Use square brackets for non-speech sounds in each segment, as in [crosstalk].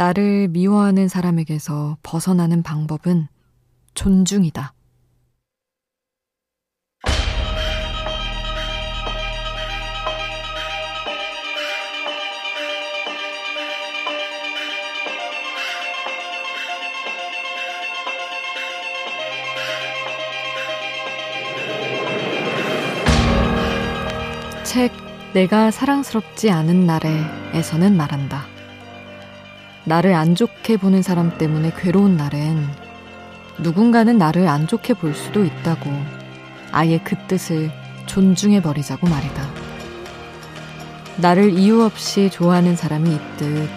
나를 미워하는 사람에게서 벗어나는 방법은 존중이다. 책 내가 사랑스럽지 않은 날에에서는 말한다. 나를 안 좋게 보는 사람 때문에 괴로운 날엔 누군가는 나를 안 좋게 볼 수도 있다고 아예 그 뜻을 존중해 버리자고 말이다. 나를 이유 없이 좋아하는 사람이 있듯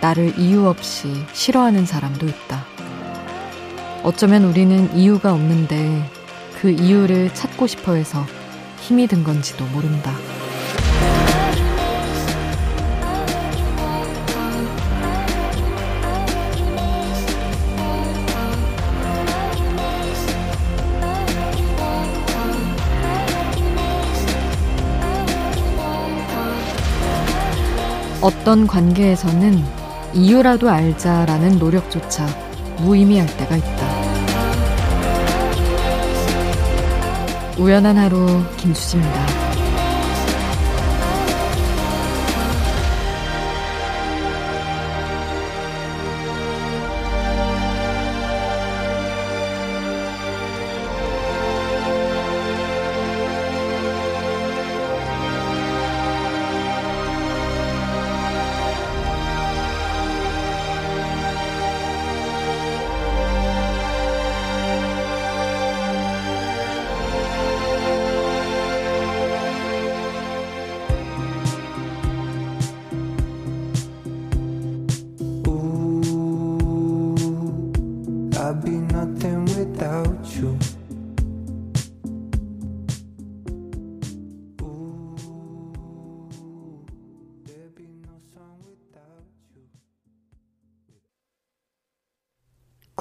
나를 이유 없이 싫어하는 사람도 있다. 어쩌면 우리는 이유가 없는데 그 이유를 찾고 싶어 해서 힘이 든 건지도 모른다. 어떤 관계에서는 이유라도 알자라는 노력조차 무의미할 때가 있다. 우연한 하루 김수지입니다.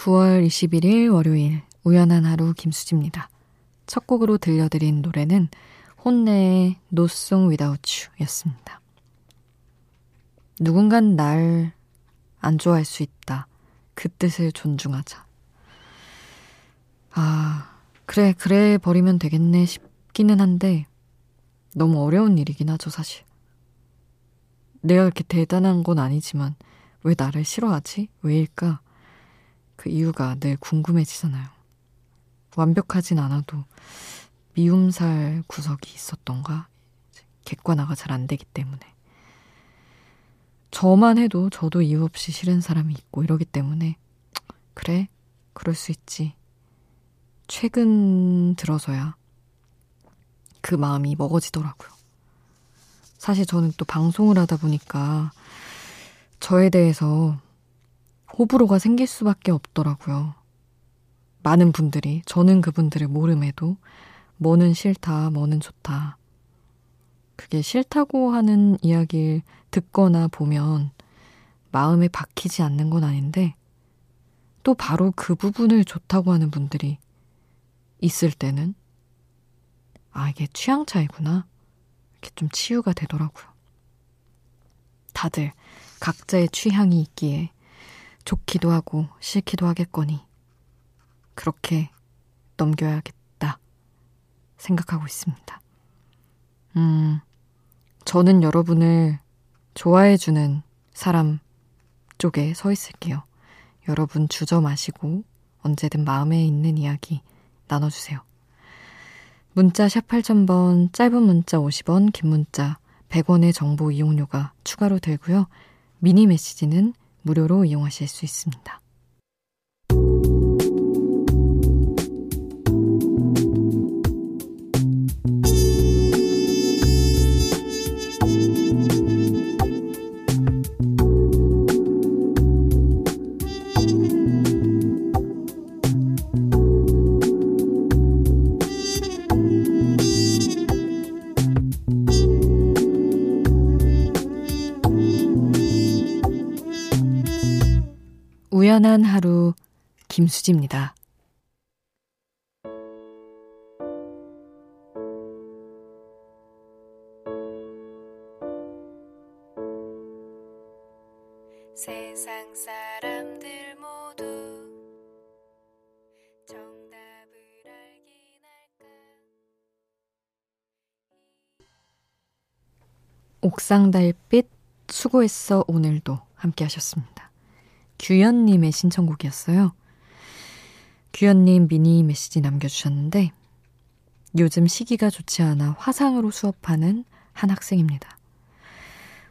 (9월 21일) 월요일 우연한 하루 김수지입니다. 첫 곡으로 들려드린 노래는 혼내의 No Song Without You 였습니다. 누군간 날 안 좋아할 수 있다. 그 뜻을 존중하자. 아, 그래, 그래 버리면 되겠네 싶기는 한데, 너무 어려운 일이긴 하죠, 사실. 내가 그렇게 대단한 건 아니지만, 왜 나를 싫어하지? 왜일까? 그 이유가 늘 궁금해지잖아요. 완벽하진 않아도 미움살 구석이 있었던가? 객관화가 잘 안 되기 때문에. 저만 해도 저도 이유 없이 싫은 사람이 있고 이러기 때문에, 그래, 그럴 수 있지. 최근 들어서야 그 마음이 먹어지더라고요. 사실 저는 또 방송을 하다 보니까 저에 대해서 호불호가 생길 수밖에 없더라고요. 많은 분들이 저는 그분들을 모름에도 뭐는 싫다, 뭐는 좋다. 그게 싫다고 하는 이야기를 듣거나 보면 마음에 박히지 않는 건 아닌데 또 바로 그 부분을 좋다고 하는 분들이 있을 때는 아, 이게 취향 차이구나. 이렇게 좀 치유가 되더라고요. 다들 각자의 취향이 있기에 좋기도 하고 싫기도 하겠거니 그렇게 넘겨야겠다 생각하고 있습니다. 음, 저는 여러분을 좋아해주는 사람 쪽에 서 있을게요. 여러분 주저 마시고 언제든 마음에 있는 이야기 나눠주세요. 문자 샵 8000번, 짧은 문자 50원, 긴 문자 100원의 정보 이용료가 추가로 들고요. 미니 메시지는 무료로 이용하실 수 있습니다. 우연한 하루 김수지입니다. 세상 사람들 모두 정답을 알긴 할까 옥상 달빛 수고했어 오늘도 함께 하셨습니다. 규현님의 신청곡이었어요. 규현님 미니 메시지 남겨주셨는데 요즘 시기가 좋지 않아 화상으로 수업하는 한 학생입니다.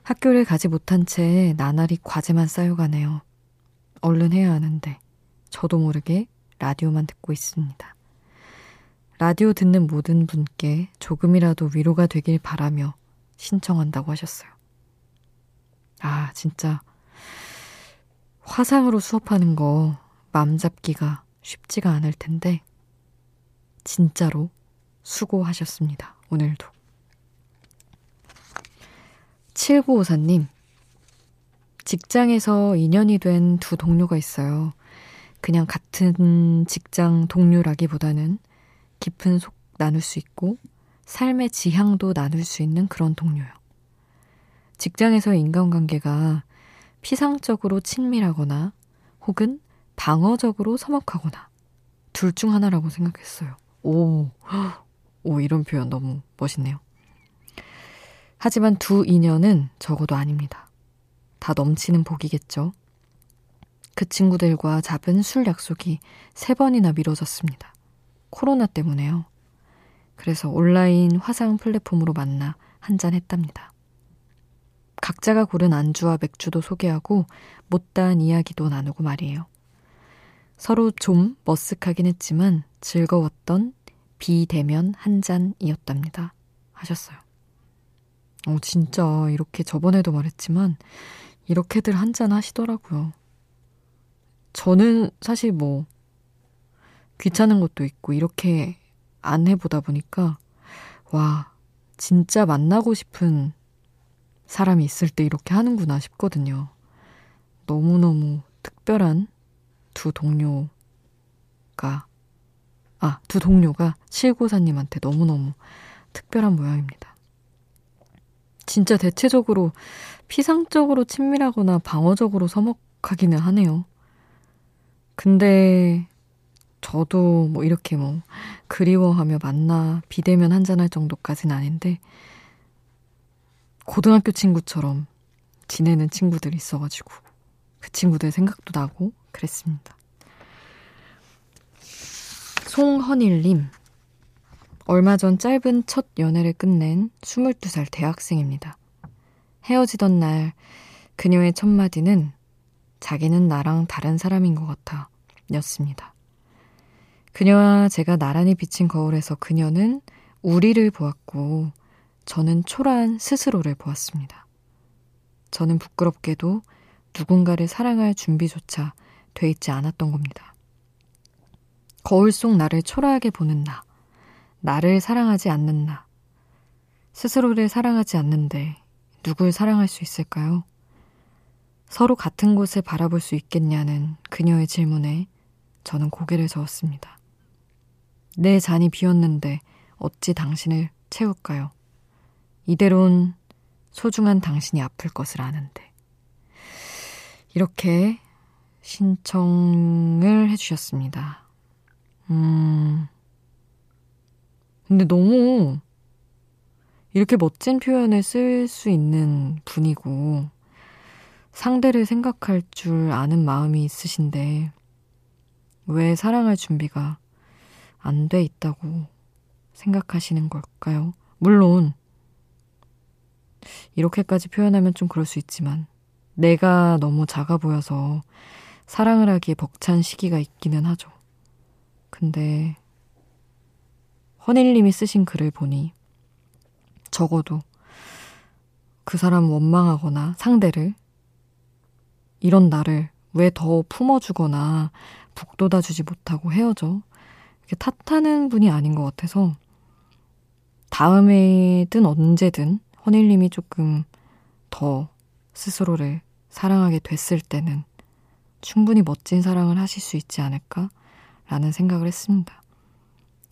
학교를 가지 못한 채 나날이 과제만 쌓여가네요. 얼른 해야 하는데 저도 모르게 라디오만 듣고 있습니다. 라디오 듣는 모든 분께 조금이라도 위로가 되길 바라며 신청한다고 하셨어요. 아, 진짜 화상으로 수업하는 거 맘 잡기가 쉽지가 않을 텐데 진짜로 수고하셨습니다. 오늘도. 7954님, 직장에서 인연이 된 두 동료가 있어요. 그냥 같은 직장 동료라기보다는 깊은 속 나눌 수 있고 삶의 지향도 나눌 수 있는 그런 동료요. 직장에서의 인간관계가 피상적으로 친밀하거나 혹은 방어적으로 서먹하거나 둘 중 하나라고 생각했어요. 오, [gasps] 오, 이런 표현 너무 멋있네요. 하지만 두 인연은 적어도 아닙니다. 다 넘치는 복이겠죠. 그 친구들과 잡은 술 약속이 세 번이나 미뤄졌습니다. 코로나 때문에요. 그래서 온라인 화상 플랫폼으로 만나 한잔 했답니다. 각자가 고른 안주와 맥주도 소개하고 못다한 이야기도 나누고 말이에요. 서로 좀 머쓱하긴 했지만 즐거웠던 비대면 한 잔이었답니다. 하셨어요. 어, 진짜 이렇게 저번에도 말했지만 이렇게들 한 잔 하시더라고요. 저는 사실 뭐 귀찮은 것도 있고 이렇게 안 해보다 보니까 와 진짜 만나고 싶은 사람이 있을 때 이렇게 하는구나 싶거든요. 너무너무 특별한 두 동료가 아, 두 동료가 칠고사님한테 너무너무 특별한 모양입니다. 진짜 대체적으로 피상적으로 친밀하거나 방어적으로 서먹하기는 하네요. 근데 저도 뭐 이렇게 뭐 그리워하며 만나 비대면 한잔할 정도까지는 아닌데 고등학교 친구처럼 지내는 친구들이 있어가지고 그 친구들 생각도 나고 그랬습니다. 송헌일님 얼마 전 짧은 첫 연애를 끝낸 22살 대학생입니다. 헤어지던 날 그녀의 첫마디는 자기는 나랑 다른 사람인 것 같아 였습니다. 그녀와 제가 나란히 비친 거울에서 그녀는 우리를 보았고 저는 초라한 스스로를 보았습니다. 저는 부끄럽게도 누군가를 사랑할 준비조차 돼 있지 않았던 겁니다. 거울 속 나를 초라하게 보는 나. 나를 사랑하지 않는 나. 스스로를 사랑하지 않는데 누굴 사랑할 수 있을까요? 서로 같은 곳을 바라볼 수 있겠냐는 그녀의 질문에 저는 고개를 저었습니다. 내 잔이 비었는데 어찌 당신을 채울까요? 이대론 소중한 당신이 아플 것을 아는데. 이렇게 신청을 해주셨습니다. 음, 근데 너무 이렇게 멋진 표현을 쓸 수 있는 분이고 상대를 생각할 줄 아는 마음이 있으신데 왜 사랑할 준비가 안 돼 있다고 생각하시는 걸까요? 물론 이렇게까지 표현하면 좀 그럴 수 있지만 내가 너무 작아 보여서 사랑을 하기에 벅찬 시기가 있기는 하죠. 근데 허닐님이 쓰신 글을 보니 적어도 그 사람 원망하거나 상대를 이런 나를 왜 더 품어주거나 북돋아주지 못하고 헤어져 이렇게 탓하는 분이 아닌 것 같아서 다음에든 언제든 허닐님이 조금 더 스스로를 사랑하게 됐을 때는 충분히 멋진 사랑을 하실 수 있지 않을까라는 생각을 했습니다.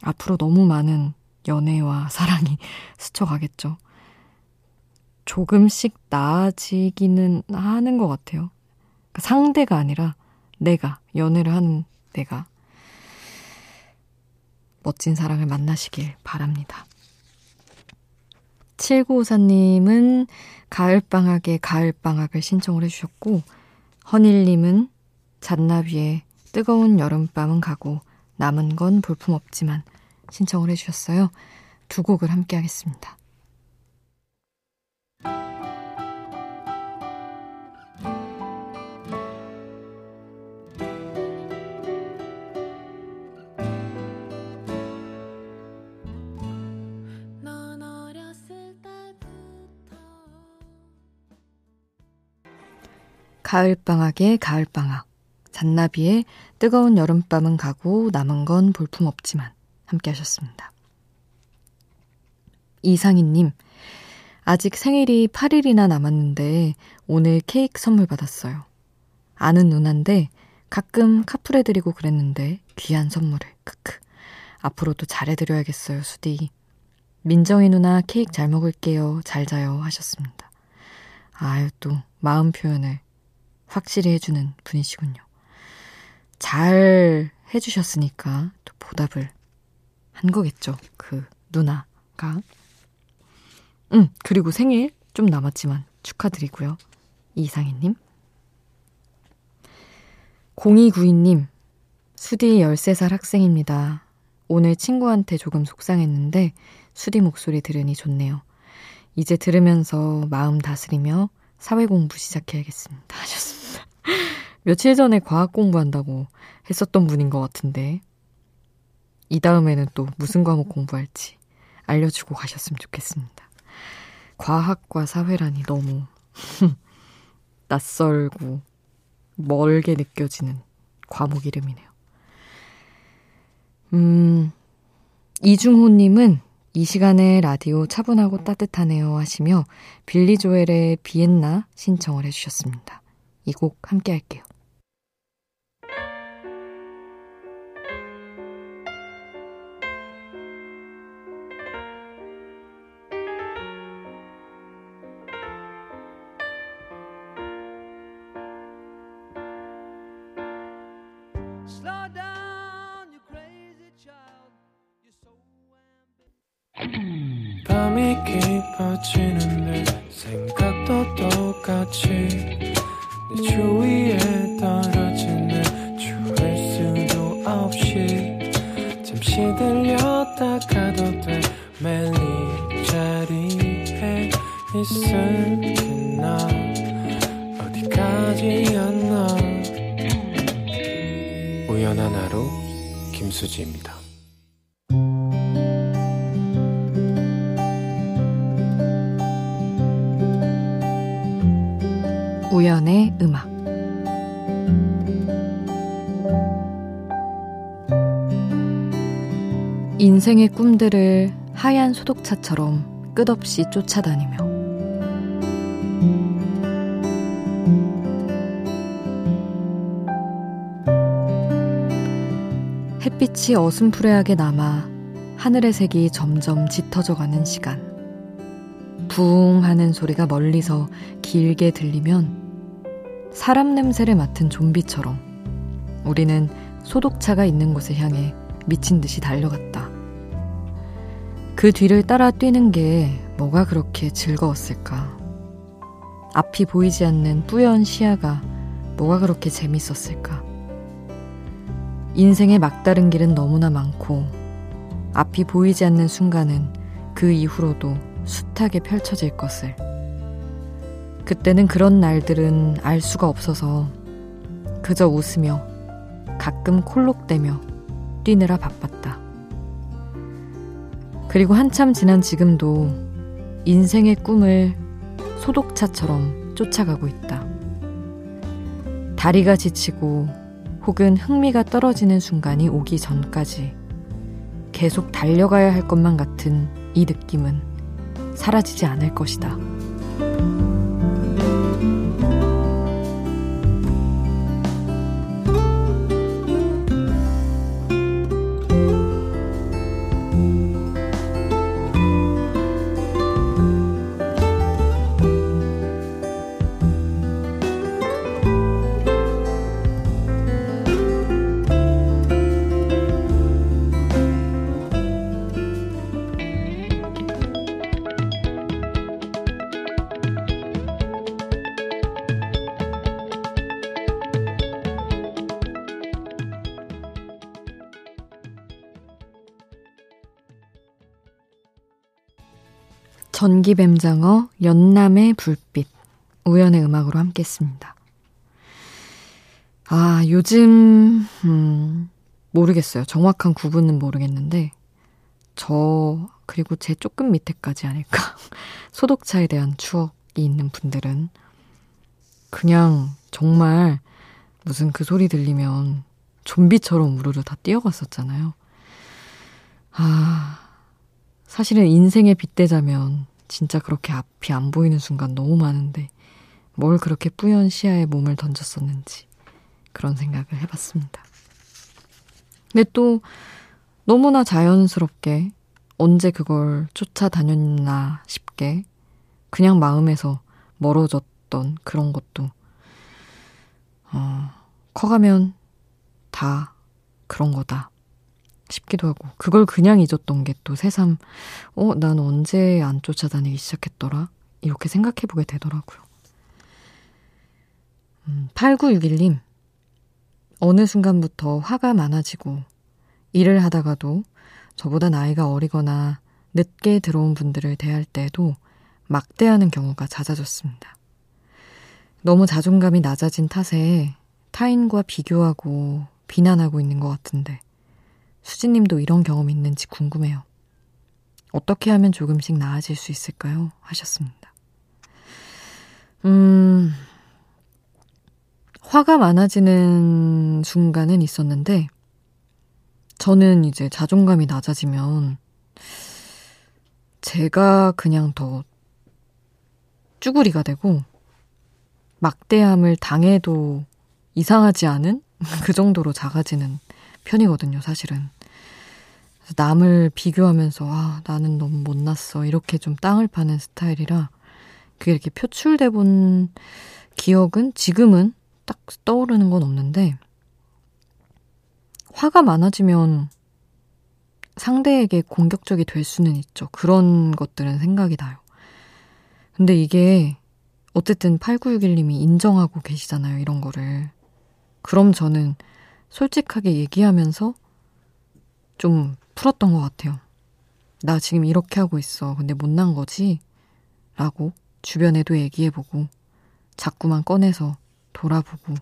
앞으로 너무 많은 연애와 사랑이 [laughs] 스쳐가겠죠. 조금씩 나아지기는 하는 것 같아요. 상대가 아니라 내가, 연애를 하는 내가 멋진 사랑을 만나시길 바랍니다. 7954님은 가을방학에 가을방학을 신청을 해주셨고, 허닐님은 잔나비에 뜨거운 여름밤은 가고 남은 건 볼품없지만 신청을 해주셨어요. 두 곡을 함께 하겠습니다. 가을방학의 가을방학, 잔나비의 뜨거운 여름밤은 가고 남은 건 볼품없지만 함께 하셨습니다. 이상희님, 아직 생일이 8일이나 남았는데 오늘 케이크 선물 받았어요. 아는 누나인데 가끔 카풀해드리고 그랬는데 귀한 선물을, 크크. 앞으로도 잘해드려야겠어요, 수디. 민정이 누나 케이크 잘 먹을게요, 잘 자요 하셨습니다. 아유, 또 마음 표현을 확실히 해주는 분이시군요. 잘 해주셨으니까 또 보답을 한 거겠죠. 그 누나가. 응, 그리고 생일 좀 남았지만 축하드리고요. 이상희님. 0292님, 수디 13살 학생입니다. 오늘 친구한테 조금 속상했는데 수디 목소리 들으니 좋네요. 이제 들으면서 마음 다스리며 사회 공부 시작해야겠습니다. 하셨습니다. 며칠 전에 과학 공부한다고 했었던 분인 것 같은데, 이 다음에는 또 무슨 과목 공부할지 알려주고 가셨으면 좋겠습니다. 과학과 사회라니 너무 [laughs] 낯설고 멀게 느껴지는 과목 이름이네요. 음, 이중호님은 이 시간에 라디오 차분하고 따뜻하네요 하시며 빌리 조엘의 비엔나 신청을 해주셨습니다. 이 곡 함께 할게요. 우연한 하루 김수지입니다. 우연의 음악. 인생의 꿈들을 하얀 소독차처럼 끝없이 쫓아다니며 햇빛이 어슴푸레하게 남아 하늘의 색이 점점 짙어져 가는 시간. 부웅 하는 소리가 멀리서 길게 들리면 사람 냄새를 맡은 좀비처럼 우리는 소독차가 있는 곳을 향해 미친 듯이 달려갔다. 그 뒤를 따라 뛰는 게 뭐가 그렇게 즐거웠을까? 앞이 보이지 않는 뿌연 시야가 뭐가 그렇게 재밌었을까? 인생의 막다른 길은 너무나 많고 앞이 보이지 않는 순간은 그 이후로도 숱하게 펼쳐질 것을 그때는 그런 날들은 알 수가 없어서 그저 웃으며 가끔 콜록대며 뛰느라 바빴다. 그리고 한참 지난 지금도 인생의 꿈을 소독차처럼 쫓아가고 있다. 다리가 지치고 혹은 흥미가 떨어지는 순간이 오기 전까지 계속 달려가야 할 것만 같은 이 느낌은 사라지지 않을 것이다. 전기뱀장어 연남의 불빛 우연의 음악으로 함께 했습니다. 아, 요즘 음, 모르겠어요. 정확한 구분은 모르겠는데 저 그리고 제 조금 밑에까지 아닐까 [laughs] 소독차에 대한 추억이 있는 분들은 그냥 정말 무슨 그 소리 들리면 좀비처럼 우르르 다 뛰어갔었잖아요. 아, 사실은 인생에 빗대자면 진짜 그렇게 앞이 안 보이는 순간 너무 많은데 뭘 그렇게 뿌연 시야에 몸을 던졌었는지 그런 생각을 해봤습니다. 근데 또 너무나 자연스럽게 언제 그걸 쫓아다녔나 싶게 그냥 마음에서 멀어졌던 그런 것도 어, 커가면 다 그런 거다 싶기도 하고 그걸 그냥 잊었던 게 또 새삼 어, 난 언제 안 쫓아다니기 시작했더라 이렇게 생각해 보게 되더라고요. 음, 8961님 어느 순간부터 화가 많아지고 일을 하다가도 저보다 나이가 어리거나 늦게 들어온 분들을 대할 때에도 막대하는 경우가 잦아졌습니다. 너무 자존감이 낮아진 탓에 타인과 비교하고 비난하고 있는 것 같은데 수진님도 이런 경험 있는지 궁금해요. 어떻게 하면 조금씩 나아질 수 있을까요? 하셨습니다. 음, 화가 많아지는 순간은 있었는데, 저는 이제 자존감이 낮아지면, 제가 그냥 더 쭈구리가 되고, 막대함을 당해도 이상하지 않은 [laughs] 그 정도로 작아지는 편이거든요, 사실은. 남을 비교하면서, 아, 나는 너무 못났어. 이렇게 좀 땅을 파는 스타일이라, 그게 이렇게 표출돼 본 기억은 지금은 딱 떠오르는 건 없는데, 화가 많아지면 상대에게 공격적이 될 수는 있죠. 그런 것들은 생각이 나요. 근데 이게 어쨌든 8961님이 인정하고 계시잖아요. 이런 거를. 그럼 저는 솔직하게 얘기하면서 좀 풀었던 것 같아요. 나 지금 이렇게 하고 있어. 근데 못난 거지? 라고 주변에도 얘기해보고 자꾸만 꺼내서 돌아보고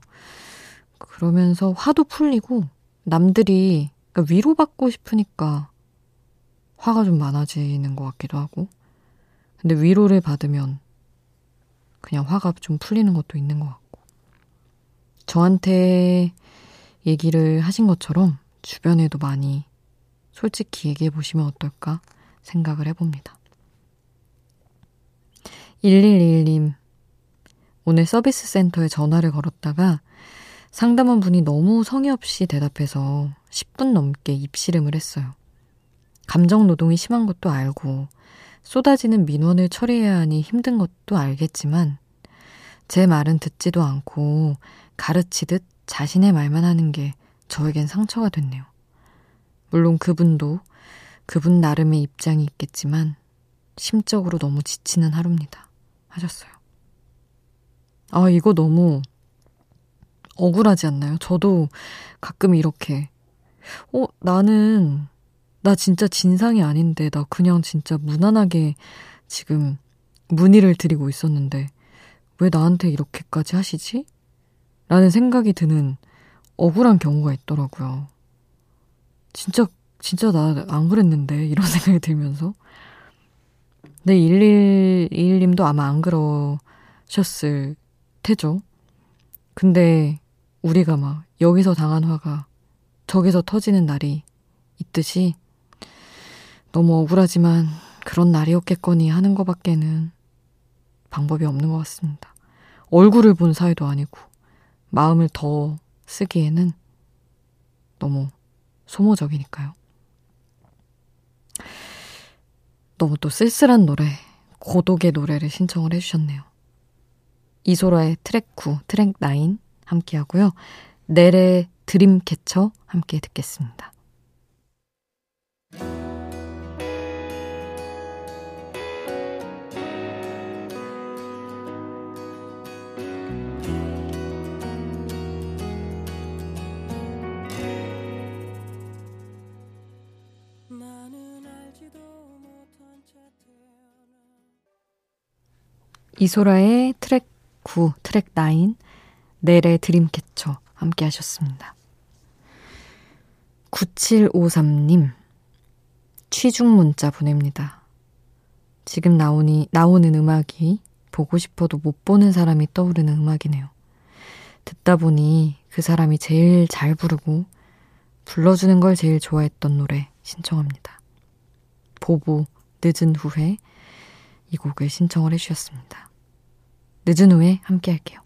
그러면서 화도 풀리고 남들이 그러니까 위로받고 싶으니까 화가 좀 많아지는 것 같기도 하고 근데 위로를 받으면 그냥 화가 좀 풀리는 것도 있는 것 같고 저한테 얘기를 하신 것처럼 주변에도 많이 솔직히 얘기해 보시면 어떨까 생각을 해봅니다. 1121님, 오늘 서비스 센터에 전화를 걸었다가 상담원 분이 너무 성의 없이 대답해서 10분 넘게 입씨름을 했어요. 감정 노동이 심한 것도 알고 쏟아지는 민원을 처리해야 하니 힘든 것도 알겠지만 제 말은 듣지도 않고 가르치듯 자신의 말만 하는 게 저에겐 상처가 됐네요. 물론 그분도 그분 나름의 입장이 있겠지만 심적으로 너무 지치는 하루입니다. 하셨어요. 아, 이거 너무 억울하지 않나요? 저도 가끔 이렇게, 어, 나는, 나 진짜 진상이 아닌데, 나 그냥 진짜 무난하게 지금 문의를 드리고 있었는데, 왜 나한테 이렇게까지 하시지? 라는 생각이 드는 억울한 경우가 있더라고요. 진짜, 진짜 나 안 그랬는데, 이런 [laughs] 생각이 들면서. 네, 1121님도 아마 안 그러셨을 테죠. 근데 우리가 막 여기서 당한 화가 저기서 터지는 날이 있듯이 너무 억울하지만 그런 날이었겠거니 하는 것밖에는 방법이 없는 것 같습니다. 얼굴을 본 사이도 아니고 마음을 더 쓰기에는 너무 소모적이니까요. 너무 또 쓸쓸한 노래, 고독의 노래를 신청을 해주셨네요. 이소라의 트랙 9, 트랙 9 함께 하고요. 넬의 드림캐쳐 함께 듣겠습니다. 이소라의 트랙 9, 트랙 9, 넬의 드림캐쳐 함께 하셨습니다. 9753님, 취중 문자 보냅니다. 지금 나오니, 나오는 음악이 보고 싶어도 못 보는 사람이 떠오르는 음악이네요. 듣다 보니 그 사람이 제일 잘 부르고 불러주는 걸 제일 좋아했던 노래 신청합니다. 보보, 늦은 후회 이 곡을 신청을 해주셨습니다. 늦은 후에 함께 할게요.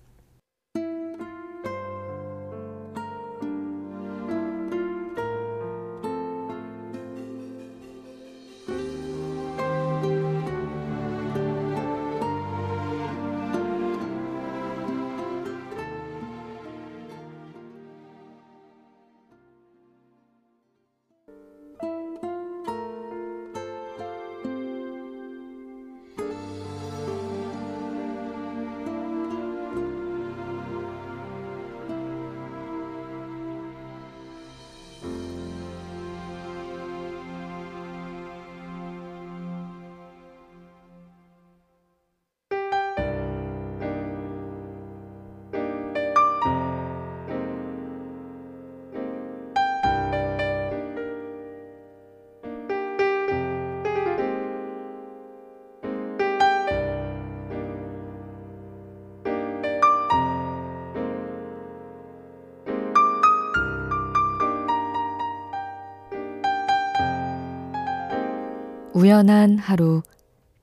우연한 하루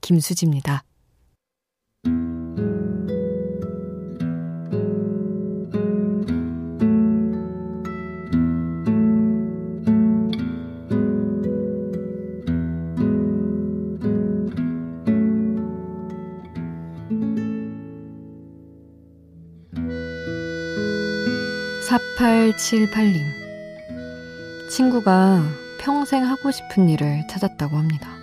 김수지입니다. (4878님) 친구가 평생 하고 싶은 일을 찾았다고 합니다.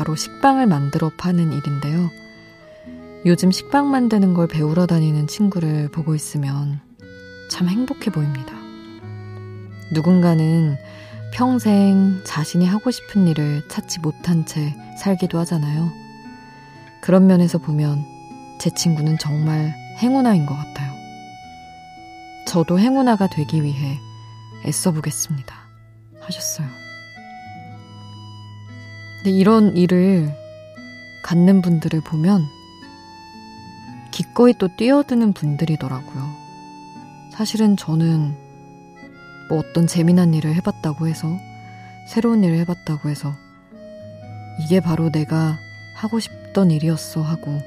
바로 식빵을 만들어 파는 일인데요. 요즘 식빵 만드는 걸 배우러 다니는 친구를 보고 있으면 참 행복해 보입니다. 누군가는 평생 자신이 하고 싶은 일을 찾지 못한 채 살기도 하잖아요. 그런 면에서 보면 제 친구는 정말 행운아인 것 같아요. 저도 행운아가 되기 위해 애써 보겠습니다. 하셨어요. 근데 이런 일을 갖는 분들을 보면 기꺼이 또 뛰어드는 분들이더라고요. 사실은 저는 뭐 어떤 재미난 일을 해봤다고 해서 새로운 일을 해봤다고 해서 이게 바로 내가 하고 싶던 일이었어 하고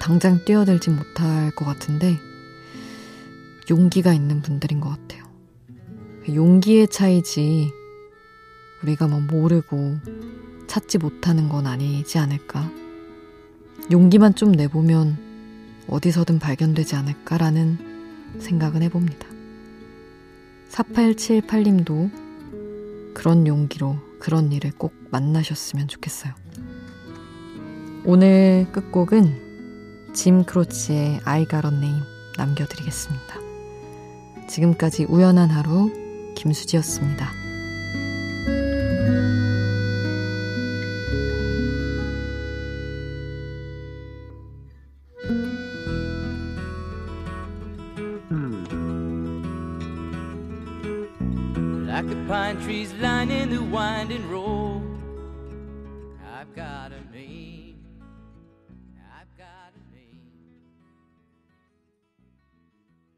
당장 뛰어들지 못할 것 같은데 용기가 있는 분들인 것 같아요. 용기의 차이지 우리가 뭐 모르고 찾지 못하는 건 아니지 않을까. 용기만 좀 내보면 어디서든 발견되지 않을까라는 생각은 해봅니다. 4878님도 그런 용기로 그런 일을 꼭 만나셨으면 좋겠어요. 오늘 끝곡은 짐 크로치의 I Got a Name 남겨드리겠습니다. 지금까지 우연한 하루 김수지였습니다.